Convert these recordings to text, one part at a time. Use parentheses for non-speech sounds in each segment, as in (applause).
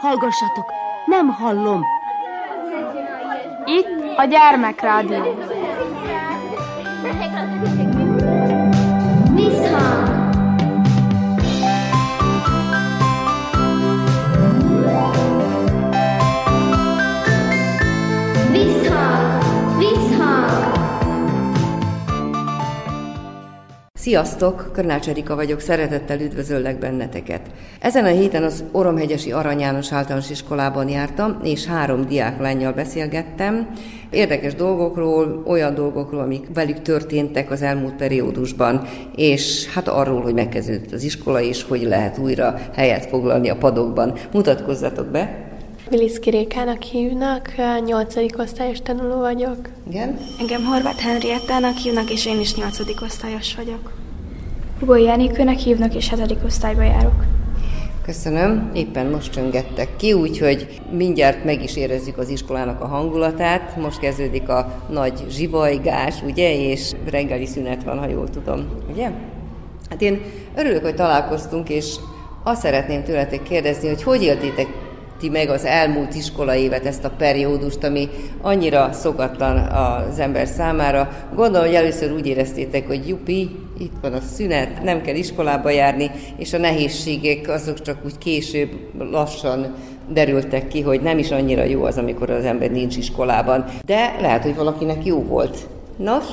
Hallgassatok, nem hallom. Itt a gyermekrádió. Visszhang! Sziasztok! Körnács Erika vagyok, szeretettel üdvözöllek benneteket. Ezen a héten az Oromhegyesi Arany János általános iskolában jártam, és három diáklányjal beszélgettem. Érdekes dolgokról, olyan dolgokról, amik velük történtek az elmúlt periódusban, és hát arról, hogy megkezdődött az iskola, és hogy lehet újra helyet foglalni a padokban. Mutatkozzatok be! Viliszki Rékának hívnak, 8. osztályos tanuló vagyok. Igen? Engem Horváth Henriettának hívnak, és én is 8. osztályos vagyok. Hugó Jánikőnek hívnak, és 7. osztályba járok. Köszönöm, éppen most csöngettek ki, úgyhogy mindjárt meg is érezzük az iskolának a hangulatát. Most kezdődik a nagy zsivajgás, ugye, és reggeli szünet van, ha jól tudom, ugye? Hát én örülök, hogy találkoztunk, és azt szeretném tőletek kérdezni, hogy hogy éltétek ti meg az elmúlt iskola évet, ezt a periódust, ami annyira szokatlan az ember számára. Gondolom, hogy először úgy éreztétek, hogy jupi, itt van a szünet, nem kell iskolába járni, és a nehézségek azok csak úgy később lassan derültek ki, hogy nem is annyira jó az, amikor az ember nincs iskolában. De lehet, hogy valakinek jó volt. Nos?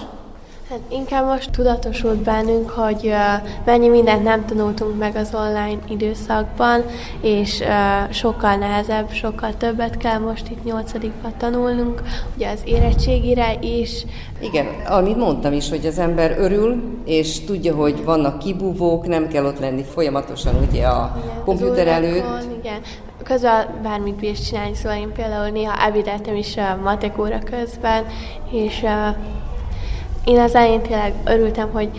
Hát inkább most tudatosult bennünk, hogy mennyi mindent nem tanultunk meg az online időszakban, és sokkal nehezebb, sokkal többet kell most itt nyolcadikban tanulnunk, ugye az érettségire is. Igen, amit mondtam is, hogy az ember örül, és tudja, hogy vannak kibúvók, nem kell ott lenni folyamatosan ugye a igen, komputer előtt. Igen, közben bármit bírsz csinálni, szóval én például néha ebédeltem is a matekóra közben, és én az elején tényleg örültem, hogy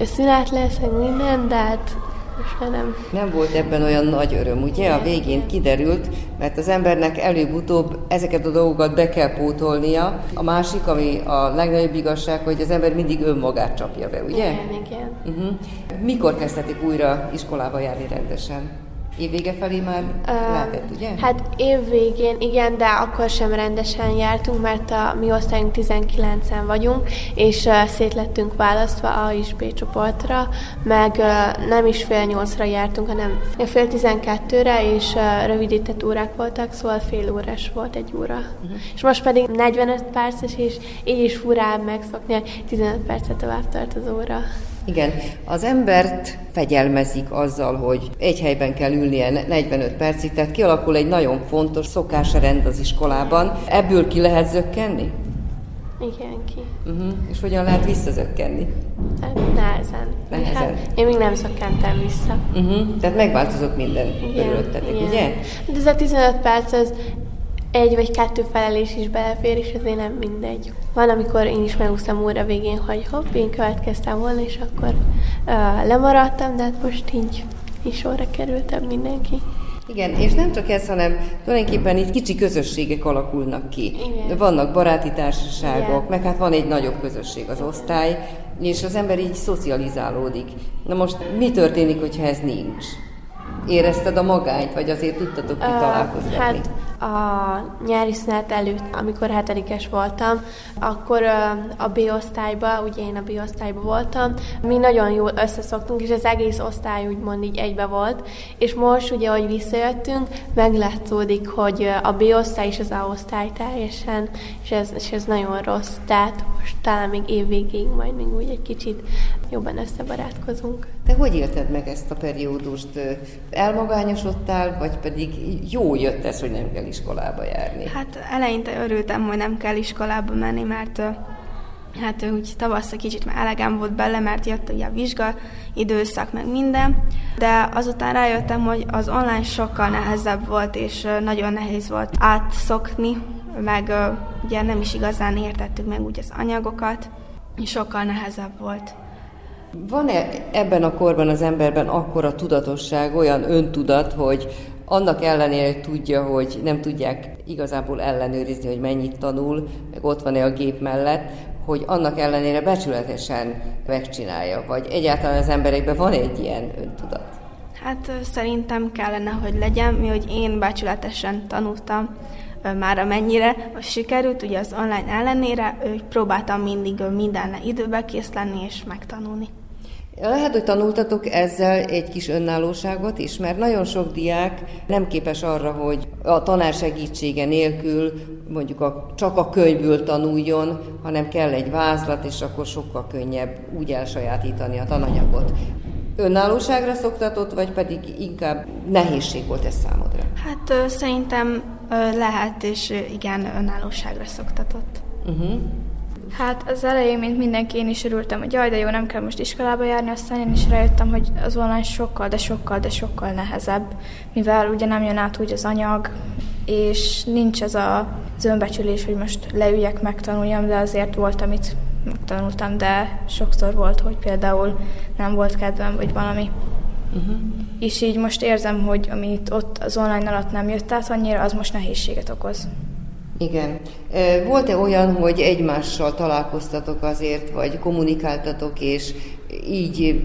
szünet lesz, meg minden, de hát most nem. Nem volt ebben olyan nagy öröm, ugye? A végén kiderült, mert az embernek előbb-utóbb ezeket a dolgokat be kell pótolnia. A másik, ami a legnagyobb igazság, hogy az ember mindig önmagát csapja be, ugye? Igen, igen. Uh-huh. Mikor kezdhetik újra iskolába járni rendesen? Évvége felé már uh, lehetett, ugye? Hát évvégén igen, de akkor sem rendesen jártunk, mert a mi osztályunk 19-en vagyunk, és uh, szét lettünk választva A és B csoportra, meg uh, nem is fél nyolcra jártunk, hanem fél tizenkettőre, és uh, rövidített órák voltak, szóval fél órás volt egy óra. Uh-huh. És most pedig 45 perces, és így is furább megszokni, hogy 15 percet tovább tart az óra. Igen, az embert fegyelmezik azzal, hogy egy helyben kell ülnie 45 percig, tehát kialakul egy nagyon fontos szokásrend az iskolában. Ebből ki lehet zökkenni? Igen, ki. Uh-huh. És hogyan lehet visszazökkenni? Hát nehezen. Nehezen. Hát, én még nem szökkentem vissza. Uh-huh. Tehát megváltozott minden körülöttetek, ugye? De ez a 15 perc, az egy vagy kettő felelés is belefér, és ezért nem mindegy. Van, amikor én is megúsztam óra végén, hogy hopp, én következtem volna, és akkor uh, lemaradtam, de hát most így is sorra kerültem mindenki. Igen, és nem csak ez, hanem tulajdonképpen itt kicsi közösségek alakulnak ki. Igen. Vannak baráti társaságok, Igen. meg hát van egy nagyobb közösség az osztály, és az ember így szocializálódik. Na most mi történik, hogyha ez nincs? Érezted a magányt, vagy azért tudtatok kitalálkozni? Uh, hát a nyári szünet előtt, amikor hetedikes voltam, akkor a B-osztályba, ugye én a B-osztályba voltam, mi nagyon jól összeszoktunk, és az egész osztály úgymond így egybe volt, és most ugye, hogy visszajöttünk, meglátszódik, hogy a B-osztály és az A-osztály teljesen, és ez, és ez nagyon rossz, tehát most talán még évvégéig majd még úgy egy kicsit jobban összebarátkozunk. Te hogy élted meg ezt a periódust? Elmagányosodtál, vagy pedig jó jött ez, hogy nem iskolába járni? Hát eleinte örültem, hogy nem kell iskolába menni, mert hát úgy tavasszal kicsit már elegem volt bele, mert jött ugye a vizsga időszak, meg minden, de azután rájöttem, hogy az online sokkal nehezebb volt, és nagyon nehéz volt átszokni, meg ugye nem is igazán értettük meg úgy az anyagokat, és sokkal nehezebb volt. Van-e ebben a korban az emberben akkora tudatosság, olyan öntudat, hogy annak ellenére, tudja, hogy nem tudják igazából ellenőrizni, hogy mennyit tanul, meg ott van-e a gép mellett, hogy annak ellenére becsületesen megcsinálja, vagy egyáltalán az emberekben van egy ilyen öntudat? Hát szerintem kellene, hogy legyen, mi, hogy én becsületesen tanultam, már amennyire most sikerült, ugye az online ellenére, próbáltam mindig minden időbe kész lenni és megtanulni. Lehet, hogy tanultatok ezzel egy kis önállóságot is, mert nagyon sok diák nem képes arra, hogy a tanár segítsége nélkül mondjuk a, csak a könyvből tanuljon, hanem kell egy vázlat, és akkor sokkal könnyebb úgy elsajátítani a tananyagot. Önállóságra szoktatott, vagy pedig inkább nehézség volt ez számodra? Hát szerintem lehet, és igen, önállóságra szoktatott. Uh-huh. Hát az elején, mint mindenki, én is örültem, hogy jaj, de jó, nem kell most iskolába járni, aztán én is rájöttem, hogy az online sokkal, de sokkal, de sokkal nehezebb, mivel ugye nem jön át úgy az anyag, és nincs ez a, az önbecsülés, hogy most leüljek, megtanuljam, de azért volt, amit megtanultam, de sokszor volt, hogy például nem volt kedvem, vagy valami. Uh-huh. És így most érzem, hogy amit ott az online alatt nem jött át annyira, az most nehézséget okoz. Igen. Volt-e olyan, hogy egymással találkoztatok azért, vagy kommunikáltatok, és így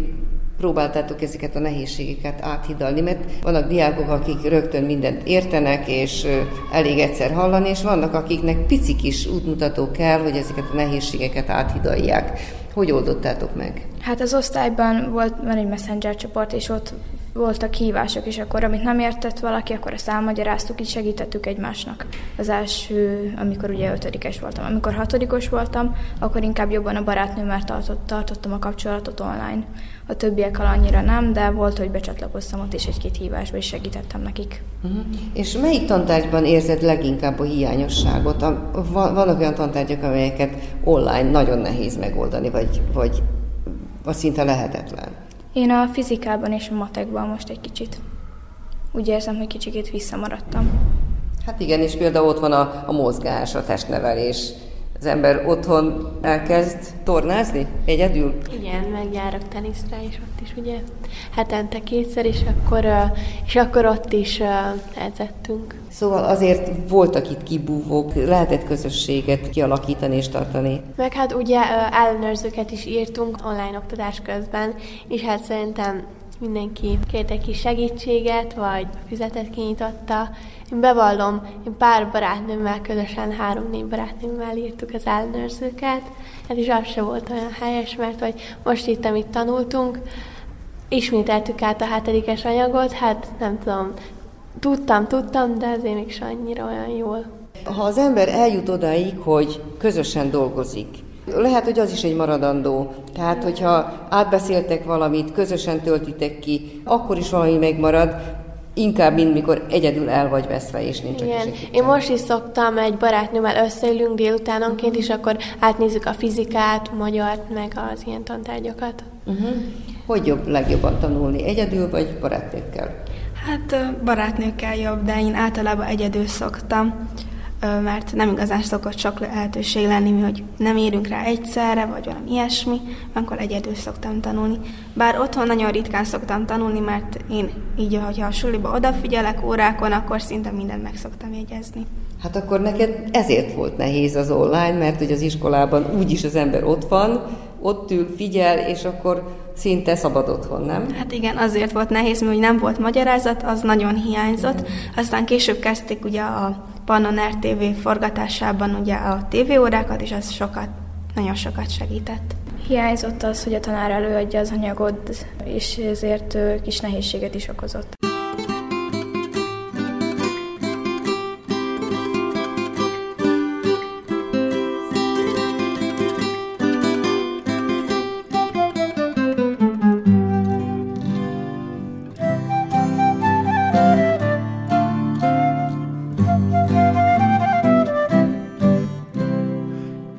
próbáltátok ezeket a nehézségeket áthidalni, mert vannak diákok, akik rögtön mindent értenek, és elég egyszer hallani, és vannak, akiknek pici kis útmutató kell, hogy ezeket a nehézségeket áthidalják. Hogy oldottátok meg? Hát az osztályban volt van egy messenger csoport, és ott voltak hívások, és akkor amit nem értett valaki, akkor ezt elmagyaráztuk, így segítettük egymásnak. Az első, amikor ugye ötödikes voltam. Amikor hatodikos voltam, akkor inkább jobban a barátnőmmel tartott, tartottam a kapcsolatot online. A többiekkel annyira nem, de volt, hogy becsatlakoztam ott is egy-két hívásba, és segítettem nekik. Uh-huh. És melyik tantárgyban érzed leginkább a hiányosságot? A, vannak olyan tantárgyak, amelyeket online nagyon nehéz megoldani, vagy, vagy, vagy szinte lehetetlen. Én a fizikában és a matekban most egy kicsit úgy érzem, hogy kicsikét visszamaradtam. Hát igen, és például ott van a, a mozgás, a testnevelés. Az ember otthon elkezd tornázni egyedül? Igen, megjárok teniszre is ott is, ugye, hetente kétszer, és akkor, és akkor ott is edzettünk. Szóval azért voltak itt kibúvók, lehetett közösséget kialakítani és tartani. Meg hát ugye ellenőrzőket is írtunk online oktatás közben, és hát szerintem mindenki kérte ki segítséget, vagy füzetet kinyitotta. Én bevallom, én pár barátnőmmel, közösen három-négy barátnőmmel írtuk az ellenőrzőket, hát is az se volt olyan helyes, mert hogy most itt, amit tanultunk, ismételtük át a hetedikes anyagot, hát nem tudom, Tudtam, tudtam, de azért még annyira olyan jól. Ha az ember eljut odáig, hogy közösen dolgozik, lehet, hogy az is egy maradandó. Tehát, hogyha átbeszéltek valamit, közösen töltitek ki, akkor is valami megmarad, inkább, mint mikor egyedül el vagy veszve, és nincs Igen. Én most is szoktam egy barátnőmmel összeülünk délutánonként, és akkor átnézzük a fizikát, magyart, meg az ilyen tantárgyakat. Uh-huh. Hogy jobb legjobban tanulni, egyedül vagy barátnőkkel? Hát barátnőkkel jobb, de én általában egyedül szoktam, mert nem igazán szokott csak lehetőség lenni, hogy nem érünk rá egyszerre, vagy valami ilyesmi, akkor egyedül szoktam tanulni. Bár otthon nagyon ritkán szoktam tanulni, mert én így, hogyha a suliba odafigyelek órákon, akkor szinte mindent meg szoktam jegyezni. Hát akkor neked ezért volt nehéz az online, mert hogy az iskolában úgyis az ember ott van, ott ül, figyel, és akkor szinte szabad otthon, nem? Hát igen, azért volt nehéz, mert nem volt magyarázat, az nagyon hiányzott. Aztán később kezdték ugye a Pannon RTV forgatásában ugye a tévéórákat, és az sokat, nagyon sokat segített. Hiányzott az, hogy a tanár előadja az anyagot, és ezért kis nehézséget is okozott.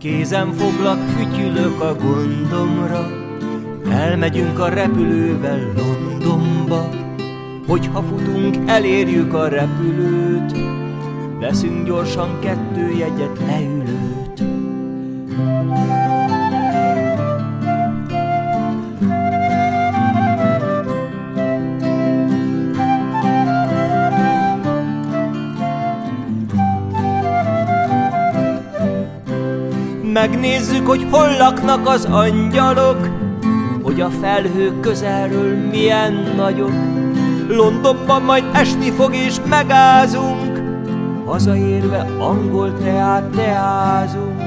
Kézem foglak, fütyülök a gondomra, elmegyünk a repülővel Londonba, Hogyha futunk, elérjük a repülőt, veszünk gyorsan kettő jegyet, leülőt. Megnézzük, hogy hol laknak az angyalok, hogy a felhők közelről milyen nagyok. Londonban majd esni fog és megázunk, hazaérve angol teát teázunk.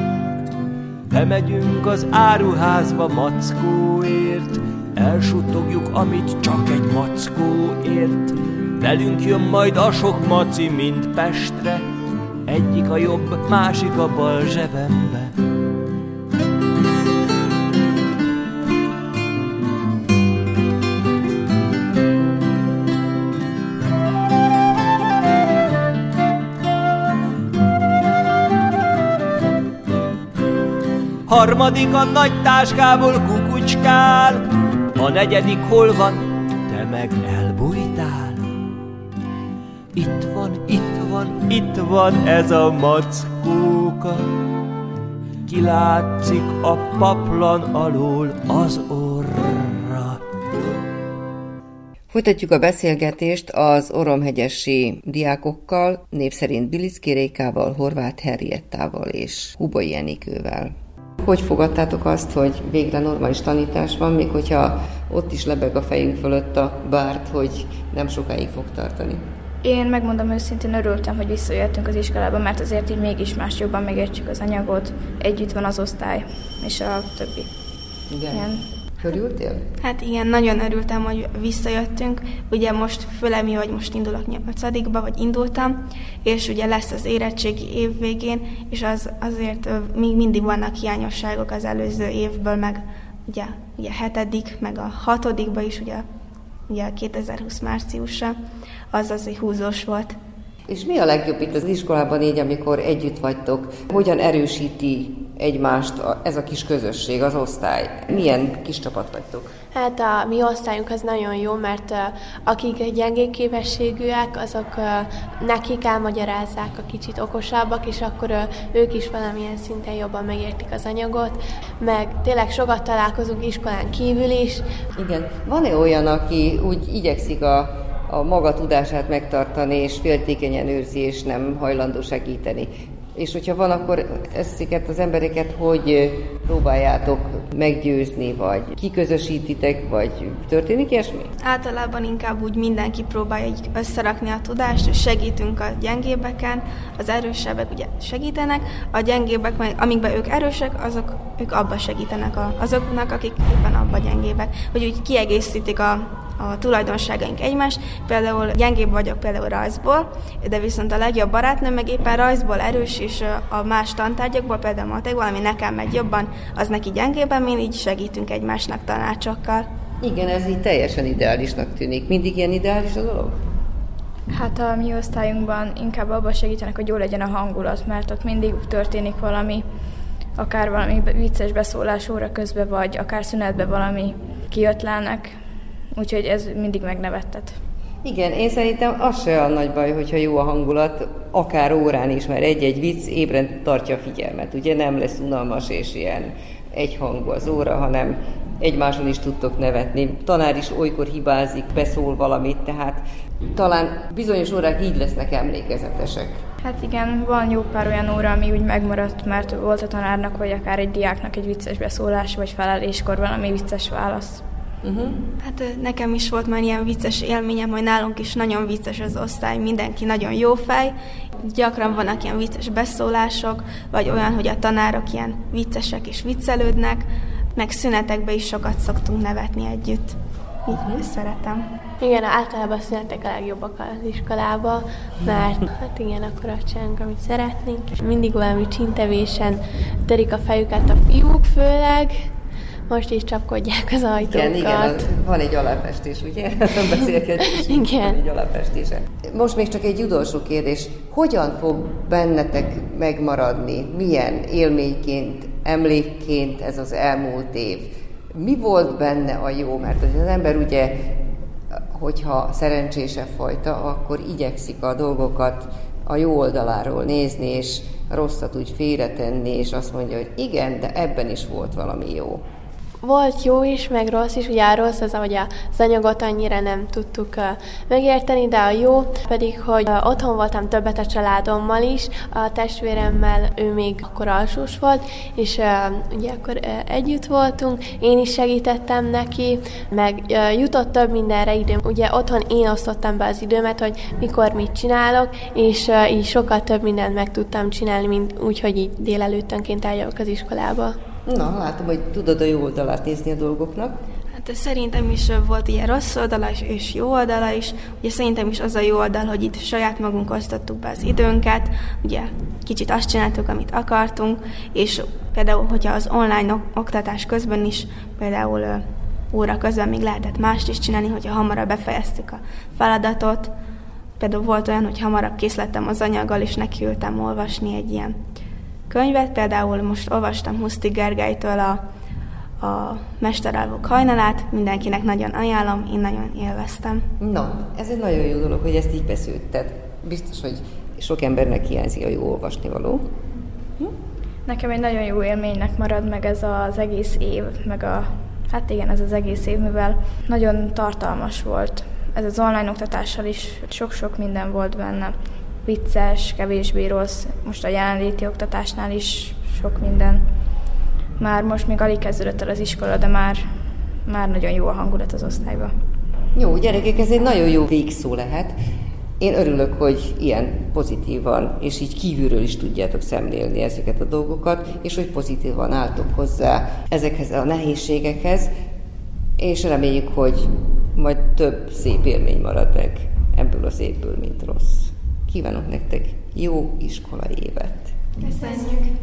Bemegyünk az áruházba mackóért, elsuttogjuk, amit csak egy mackó ért. Velünk jön majd a sok maci, mint Pestre, egyik a jobb, másik a bal zsebembe. Harmadik a nagy táskából kukucskál, a negyedik hol van, te meg elbújtál. Itt van, itt van, itt van ez a mackóka, kilátszik a paplan alól az orra. Folytatjuk a beszélgetést az oromhegyesi diákokkal, név szerint Bilicki Rékával, Horváth Herriettával és Hubai Enikővel. Hogy fogadtátok azt, hogy végre normális tanítás van, még hogyha ott is lebeg a fejünk fölött a bárt, hogy nem sokáig fog tartani? Én megmondom őszintén, örültem, hogy visszajöttünk az iskolába, mert azért így mégis más jobban megértjük az anyagot, együtt van az osztály, és a többi. Igen. Igen. Örültél? Hát igen, nagyon örültem, hogy visszajöttünk. Ugye most főleg mi, hogy most indulok nyolcadikba, vagy indultam, és ugye lesz az érettségi év végén, és az azért még mindig vannak hiányosságok az előző évből, meg ugye, ugye hetedik, meg a hatodikba is, ugye, ugye 2020 márciusra, az azért húzós volt. És mi a legjobb itt az iskolában így, amikor együtt vagytok? Hogyan erősíti egymást ez a kis közösség, az osztály? Milyen kis csapat vagytok? Hát a mi osztályunk az nagyon jó, mert uh, akik gyengék képességűek, azok uh, nekik elmagyarázzák a kicsit okosabbak, és akkor uh, ők is valamilyen szinten jobban megértik az anyagot, meg tényleg sokat találkozunk iskolán kívül is. Igen. Van-e olyan, aki úgy igyekszik a a maga tudását megtartani, és féltékenyen őrzi, és nem hajlandó segíteni. És hogyha van, akkor ezeket az embereket hogy próbáljátok meggyőzni, vagy kiközösítitek, vagy történik ilyesmi? Általában inkább úgy mindenki próbálja így összerakni a tudást, és segítünk a gyengébeken, az erősebbek ugye segítenek, a gyengébbek, meg, amikben ők erősek, azok ők abba segítenek a, azoknak, akik éppen abba gyengébbek, hogy úgy kiegészítik a, a tulajdonságaink egymást. Például gyengébb vagyok például rajzból, de viszont a legjobb barátnőm meg éppen rajzból erős, és a más tantárgyakból, például matekból, ami nekem megy jobban, az neki gyengébben, mi így segítünk egymásnak tanácsokkal. Igen, ez így teljesen ideálisnak tűnik. Mindig ilyen ideális a dolog? Hát a mi osztályunkban inkább abban segítenek, hogy jó legyen a hangulat, mert ott mindig történik valami, akár valami vicces beszólás óra közben, vagy akár szünetben valami kiötlenek, Úgyhogy ez mindig megnevettet. Igen, én szerintem az se a nagy baj, hogyha jó a hangulat, akár órán is, mert egy-egy vicc ébren tartja a figyelmet. Ugye nem lesz unalmas és ilyen egyhangú az óra, hanem egymáson is tudtok nevetni. Tanár is olykor hibázik, beszól valamit, tehát talán bizonyos órák így lesznek emlékezetesek. Hát igen, van jó pár olyan óra, ami úgy megmaradt, mert volt a tanárnak, vagy akár egy diáknak egy vicces beszólás, vagy feleléskor valami vicces válasz. Uh-huh. Hát nekem is volt már ilyen vicces élményem, hogy nálunk is nagyon vicces az osztály, mindenki nagyon jó fej. Gyakran vannak ilyen vicces beszólások, vagy olyan, hogy a tanárok ilyen viccesek és viccelődnek, meg szünetekben is sokat szoktunk nevetni együtt. Így uh-huh. szeretem. Igen, általában a szünetek a legjobbak az iskolába, mert hát igen, akkor azt csinálunk, amit szeretnénk. Mindig valami csintevésen törik a fejüket a fiúk főleg, most is csapkodják az ajtókat. Igen, igen, van egy aláfestés, ugye? (laughs) Beszélgetés. igen. Van egy aláfestése. Most még csak egy utolsó kérdés. Hogyan fog bennetek megmaradni? Milyen élményként, emlékként ez az elmúlt év? Mi volt benne a jó? Mert az ember ugye, hogyha szerencsésebb fajta, akkor igyekszik a dolgokat a jó oldaláról nézni, és rosszat úgy félretenni, és azt mondja, hogy igen, de ebben is volt valami jó. Volt jó is, meg rossz is. Ugye a rossz az, hogy az anyagot annyira nem tudtuk megérteni, de a jó pedig, hogy otthon voltam többet a családommal is, a testvéremmel ő még akkor alsós volt, és ugye akkor együtt voltunk, én is segítettem neki, meg jutott több mindenre időm. Ugye otthon én osztottam be az időmet, hogy mikor mit csinálok, és így sokkal több mindent meg tudtam csinálni, mint úgy, hogy így délelőttönként eljövök az iskolába. Na, látom, hogy tudod a jó oldalát nézni a dolgoknak. Hát szerintem is volt ilyen rossz oldala és jó oldala is. Ugye szerintem is az a jó oldal, hogy itt saját magunk osztottuk be az időnket, ugye kicsit azt csináltuk, amit akartunk, és például, hogyha az online oktatás közben is, például óra közben még lehetett mást is csinálni, hogyha hamarabb befejeztük a feladatot. Például volt olyan, hogy hamarabb készlettem az anyaggal, és nekiültem olvasni egy ilyen könyvet. Például most olvastam Huszti Gergelytől a, a Mesterelvok hajnalát, mindenkinek nagyon ajánlom, én nagyon élveztem. Na, ez egy nagyon jó dolog, hogy ezt így beszélted. Biztos, hogy sok embernek hiányzik a jó olvasnivaló. Hm? Nekem egy nagyon jó élménynek marad meg ez az egész év, meg a, hát igen, ez az egész év, mivel nagyon tartalmas volt. Ez az online oktatással is sok-sok minden volt benne vicces, kevésbé rossz. Most a jelenléti oktatásnál is sok minden. Már most még alig kezdődött el az iskola, de már, már nagyon jó a hangulat az osztályban. Jó, gyerekek, ez egy nagyon jó végszó lehet. Én örülök, hogy ilyen pozitívan, és így kívülről is tudjátok szemlélni ezeket a dolgokat, és hogy pozitívan álltok hozzá ezekhez a nehézségekhez, és reméljük, hogy majd több szép élmény marad meg ebből az évből, mint rossz. Kívánok nektek jó iskolai évet! Köszönjük!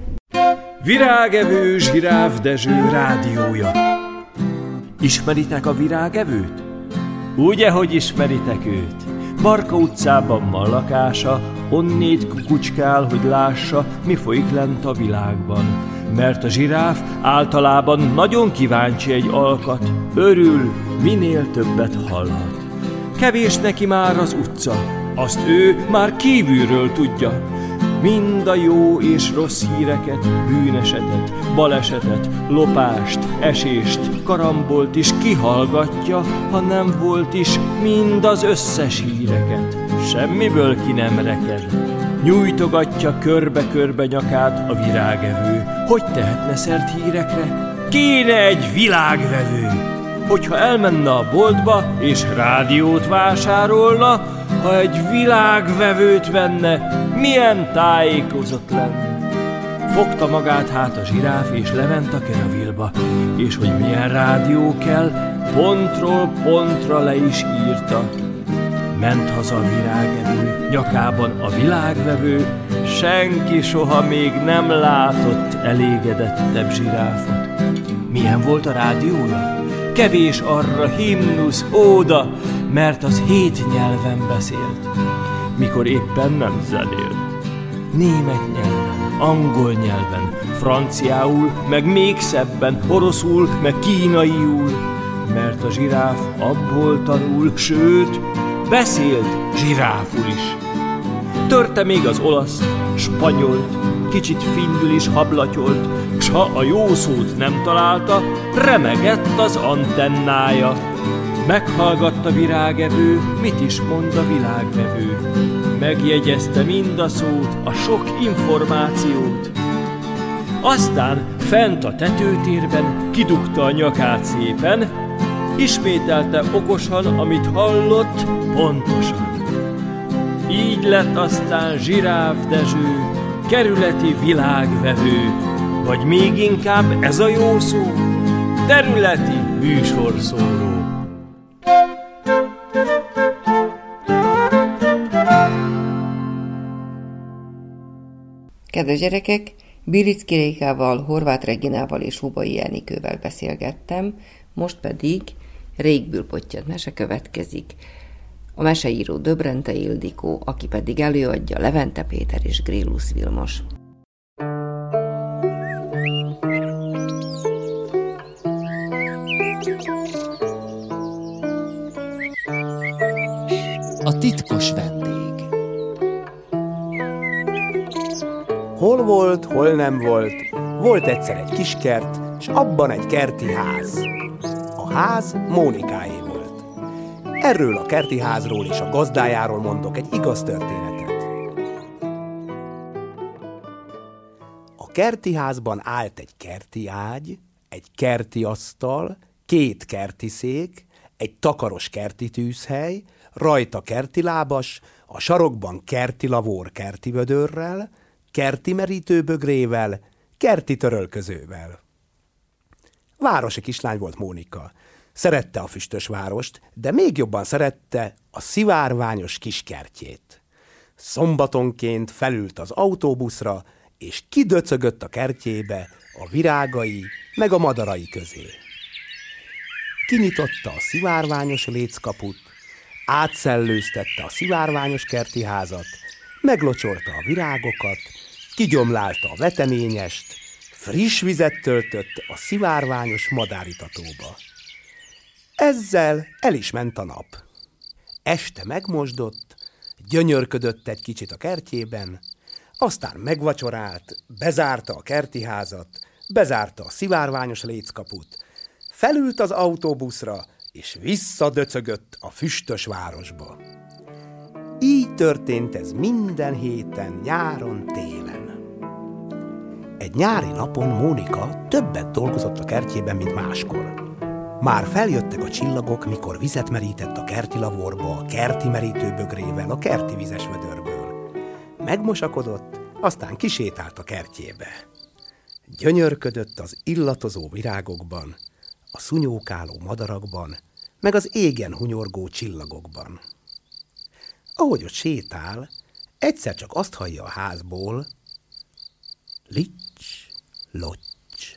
Virágevő Zsiráf Dezső rádiója. Ismeritek a virágevőt? Ugye, hogy ismeritek őt? Barka utcában van lakása, onnét kukucskál, hogy lássa, mi folyik lent a világban. Mert a zsiráf általában nagyon kíváncsi egy alkat, örül, minél többet hallhat. Kevés neki már az utca, azt ő már kívülről tudja. Mind a jó és rossz híreket, bűnesetet, balesetet, lopást, esést, karambolt is kihallgatja, ha nem volt is mind az összes híreket. Semmiből ki nem reked. Nyújtogatja körbe-körbe nyakát a virágevő. Hogy tehetne szert hírekre? Kéne egy világvevő! Hogyha elmenne a boltba és rádiót vásárolna, ha egy világvevőt venne, milyen tájékozott lenne. Fogta magát hát a zsiráf, és lement a keravilba, és hogy milyen rádió kell, pontról pontra le is írta. Ment haza a virágevő, nyakában a világvevő, senki soha még nem látott elégedettebb zsiráfot. Milyen volt a rádiója? Kevés arra himnusz, óda, mert az hét nyelven beszélt, mikor éppen nem zenélt. Német nyelven, angol nyelven, franciául, meg még szebben, oroszul, meg kínaiul, mert a zsiráf abból tanul, sőt, beszélt zsiráful is. Törte még az olaszt, spanyolt, kicsit findül is hablatyolt, s ha a jó szót nem találta, remegett az antennája. Meghallgatta virágevő, mit is mond a világvevő. Megjegyezte mind a szót, a sok információt. Aztán fent a tetőtérben kidugta a nyakát szépen, ismételte okosan, amit hallott, pontosan. Így lett aztán Zsiráf Dezső, kerületi világvevő, vagy még inkább ez a jó szó, területi műsorszóró. Kedves gyerekek, Bilic Kirékával, Horváth Reginával és Hubai Jenikővel beszélgettem, most pedig Régbül Pottyad mese következik. A meseíró Döbrente Ildikó, aki pedig előadja Levente Péter és Grillus Vilmos. A titkos vendég Hol volt, hol nem volt, volt egyszer egy kiskert, s abban egy kerti ház. A ház Mónikáé volt. Erről a kerti házról és a gazdájáról mondok egy igaz történetet. A kerti házban állt egy kerti ágy, egy kerti asztal, két kerti szék, egy takaros kerti tűzhely, rajta kerti lábas, a sarokban kerti lavór kerti vödörrel, kerti merítőbögrével, kerti törölközővel. Városi kislány volt Mónika. Szerette a füstös várost, de még jobban szerette a szivárványos kiskertjét. Szombatonként felült az autóbuszra, és kidöcögött a kertjébe a virágai meg a madarai közé. Kinyitotta a szivárványos léckaput, átszellőztette a szivárványos kerti házat, meglocsolta a virágokat, kigyomlálta a veteményest, friss vizet töltött a szivárványos madáritatóba. Ezzel el is ment a nap. Este megmosdott, gyönyörködött egy kicsit a kertjében, aztán megvacsorált, bezárta a kerti házat, bezárta a szivárványos léckaput, felült az autóbuszra, és visszadöcögött a füstös városba. Történt ez minden héten, nyáron, télen. Egy nyári napon Mónika többet dolgozott a kertjében, mint máskor. Már feljöttek a csillagok, mikor vizet merített a kerti lavorba, a kerti merítőbögrével, a kerti vizes vödörből. Megmosakodott, aztán kisétált a kertjébe. Gyönyörködött az illatozó virágokban, a szunyókáló madarakban, meg az égen hunyorgó csillagokban. Ahogy ott sétál, egyszer csak azt hallja a házból, lics, locs.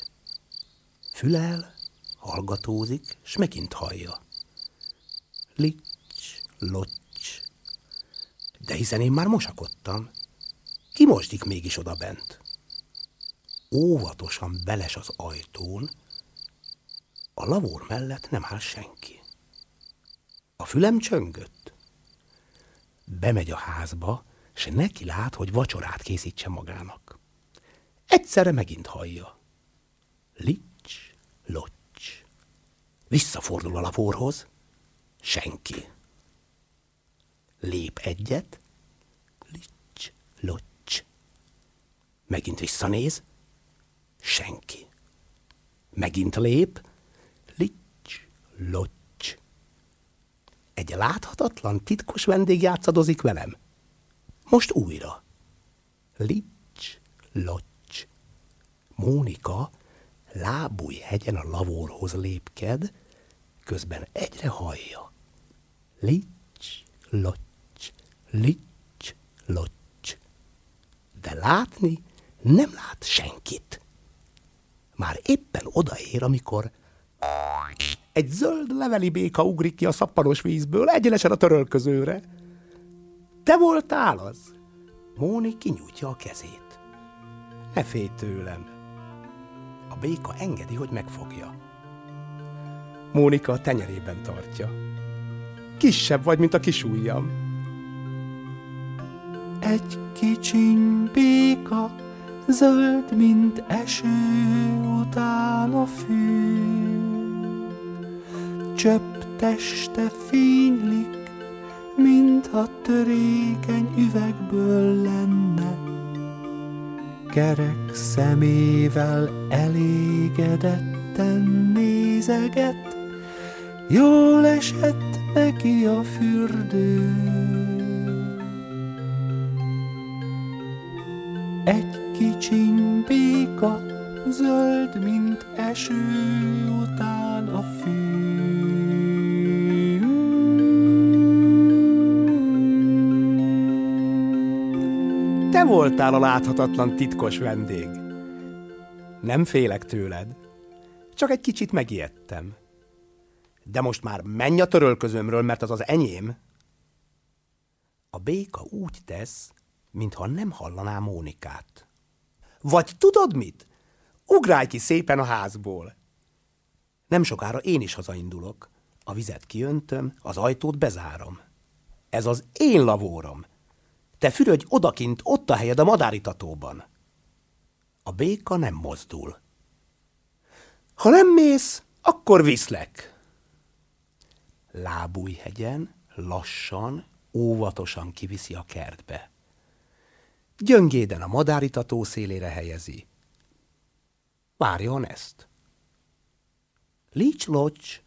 Fülel, hallgatózik, s megint hallja. Lics, locs. De hiszen én már mosakodtam. Ki mosdik mégis oda bent? Óvatosan beles az ajtón, a lavór mellett nem áll senki. A fülem csöngött. Bemegy a házba, s neki lát, hogy vacsorát készítse magának. Egyszerre megint hallja. Lics, locs. Visszafordul a lavórhoz. Senki. Lép egyet. Lics, locs. Megint visszanéz. Senki. Megint lép. Lics, locs. Egy láthatatlan, titkos vendég játszadozik velem. Most újra. Lics, locs. Mónika lábúj hegyen a lavórhoz lépked, közben egyre hallja. Lics, locs, lics, locs. De látni nem lát senkit. Már éppen odaér, amikor egy zöld leveli béka ugrik ki a szappanos vízből egyenesen a törölközőre. Te voltál az? Móni kinyújtja a kezét. Ne félj tőlem. A béka engedi, hogy megfogja. Mónika a tenyerében tartja. Kisebb vagy, mint a kis ujjam. Egy kicsiny béka, zöld, mint eső után a fű. Csöpp teste fénylik, mintha törékeny üvegből lenne kerek szemével elégedetten nézeget, jól esett neki a fürdő. Egy kicsiny béka, zöld, mint eső után a fű. Voltál a láthatatlan titkos vendég. Nem félek tőled, csak egy kicsit megijedtem. De most már menj a törölközömről, mert az az enyém. A béka úgy tesz, mintha nem hallaná Mónikát. Vagy tudod mit? Ugrálj ki szépen a házból. Nem sokára én is hazaindulok. A vizet kiöntöm, az ajtót bezárom. Ez az én lavórom. Te fürödj odakint, ott a helyed a madáritatóban. A béka nem mozdul. Ha nem mész, akkor viszlek. Lábújhegyen lassan, óvatosan kiviszi a kertbe. Gyöngéden a madáritató szélére helyezi. Várjon ezt. Lics locs,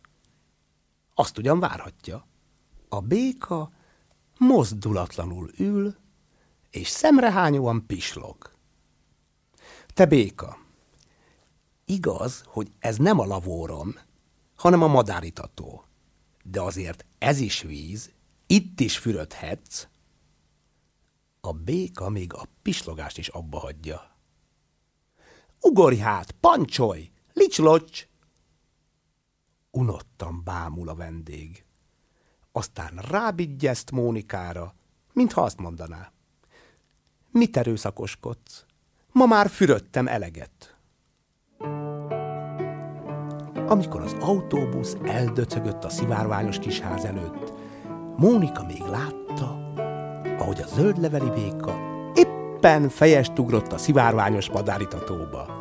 azt ugyan várhatja. A béka mozdulatlanul ül, és szemrehányóan pislog. Te béka, igaz, hogy ez nem a lavórom, hanem a madáritató. De azért ez is víz, itt is fürödhetsz. A béka még a pislogást is abba hagyja. Ugorj hát, pancsolj, licslocs! Unottan bámul a vendég. Aztán rábigyezt Mónikára, mintha azt mondaná. Mit erőszakoskodsz? Ma már fürödtem eleget. Amikor az autóbusz eldöcögött a szivárványos kisház előtt, Mónika még látta, ahogy a zöldleveli béka éppen fejest ugrott a szivárványos madáritatóba.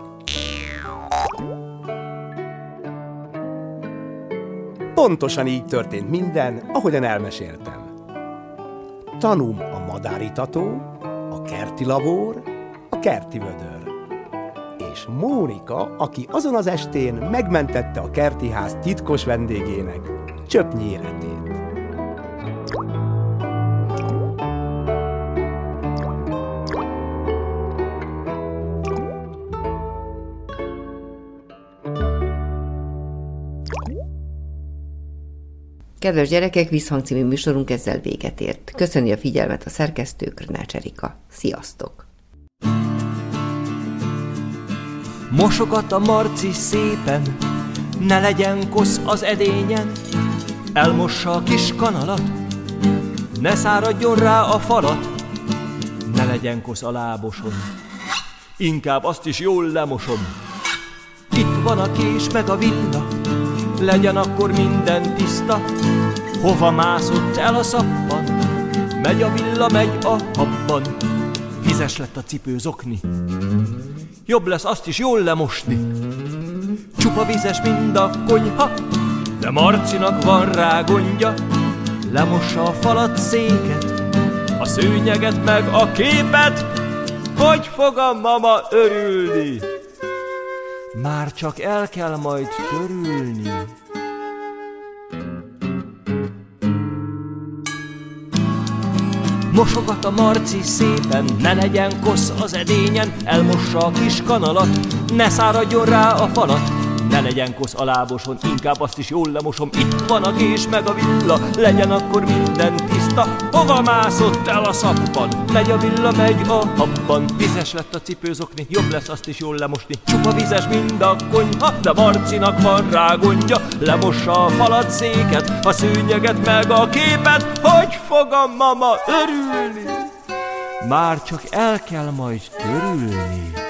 Pontosan így történt minden, ahogyan elmeséltem. Tanum a madáritató, a kerti lavór, a kerti vödör. És Mónika, aki azon az estén megmentette a kerti ház titkos vendégének csöpnyi életét. Kedves gyerekek, Visszhang című műsorunk ezzel véget ért. Köszönjük a figyelmet a szerkesztő Krnács Erika. Sziasztok! Mosogat a marci szépen, ne legyen kosz az edényen, elmossa a kis kanalat, ne száradjon rá a falat, ne legyen kosz a láboson, inkább azt is jól lemosom. Itt van a kés meg a villa, legyen akkor minden tiszta, hova mászott el a szappan, megy a villa, megy a habban, vizes lett a cipőzokni, jobb lesz azt is jól lemosni. Csupa vizes mind a konyha, de Marcinak van rá gondja, lemossa a falat, széket, a szőnyeget meg a képet, hogy fog a mama örülni? Már csak el kell majd törülni. Mosogat a marci szépen, ne legyen kosz az edényen, elmossa a kis kanalat, ne száradjon rá a falat, ne legyen kosz a láboson, inkább azt is jól lemosom, itt van a kés meg a villa, legyen akkor minden tiszta, hova mászott el a szappan, megy a villa, megy a habban, vizes lett a cipőzokni, jobb lesz azt is jól lemosni, csupa vizes mind a konyha, de Marcinak van rá gondja, lemossa a falat széket, a szűnyeget meg a képet, hogy fog a mama örülni? Már csak el kell majd törülni.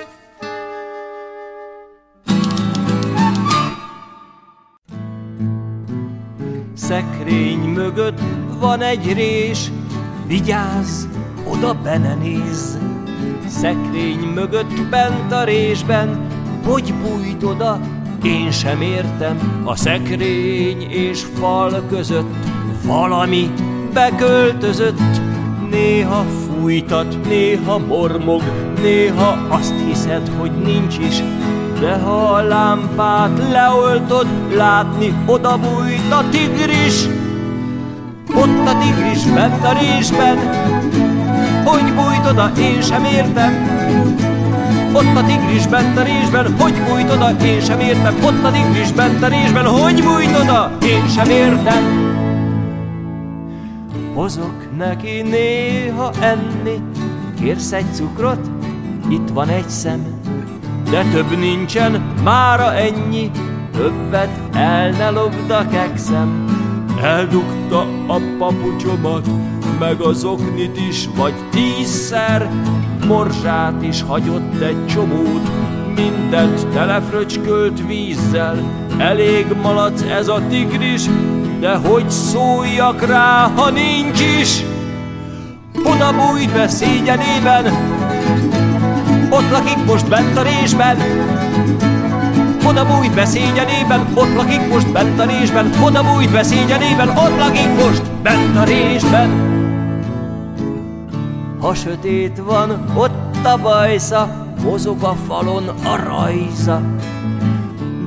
Szekrény mögött van egy rés, vigyázz, oda benne nézz. Szekrény mögött bent a résben, hogy bújt oda, én sem értem, a szekrény és fal között valami beköltözött. Néha fújtat, néha mormog, néha azt hiszed, hogy nincs is, de ha a lámpát leoltod, látni oda bújt a tigris. Ott a tigris bent a résben, hogy bújt oda, én sem értem. Ott a tigris bent a résben, hogy bújt oda, én sem értem. Ott a tigris bent a résben, hogy bújt oda, én sem értem. Hozok neki néha enni, kérsz egy cukrot, itt van egy szem de több nincsen, mára ennyi, többet el ne lopd a kekszem. Eldugta a papucsomat, meg az oknit is, vagy tízszer, morzsát is hagyott egy csomót, mindent telefröcskölt vízzel, elég malac ez a tigris, de hogy szóljak rá, ha nincs is? Oda bújt be szégyenében, ott lakik most bent a résben, oda bújt beszényenében, ott lakik most bent a résben, oda bújt beszényenében, ott lakik most bent a résben. Ha sötét van, ott a bajsza, mozog a falon a rajza.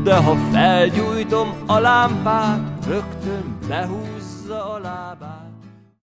De ha felgyújtom a lámpát, rögtön behúzza a lábát.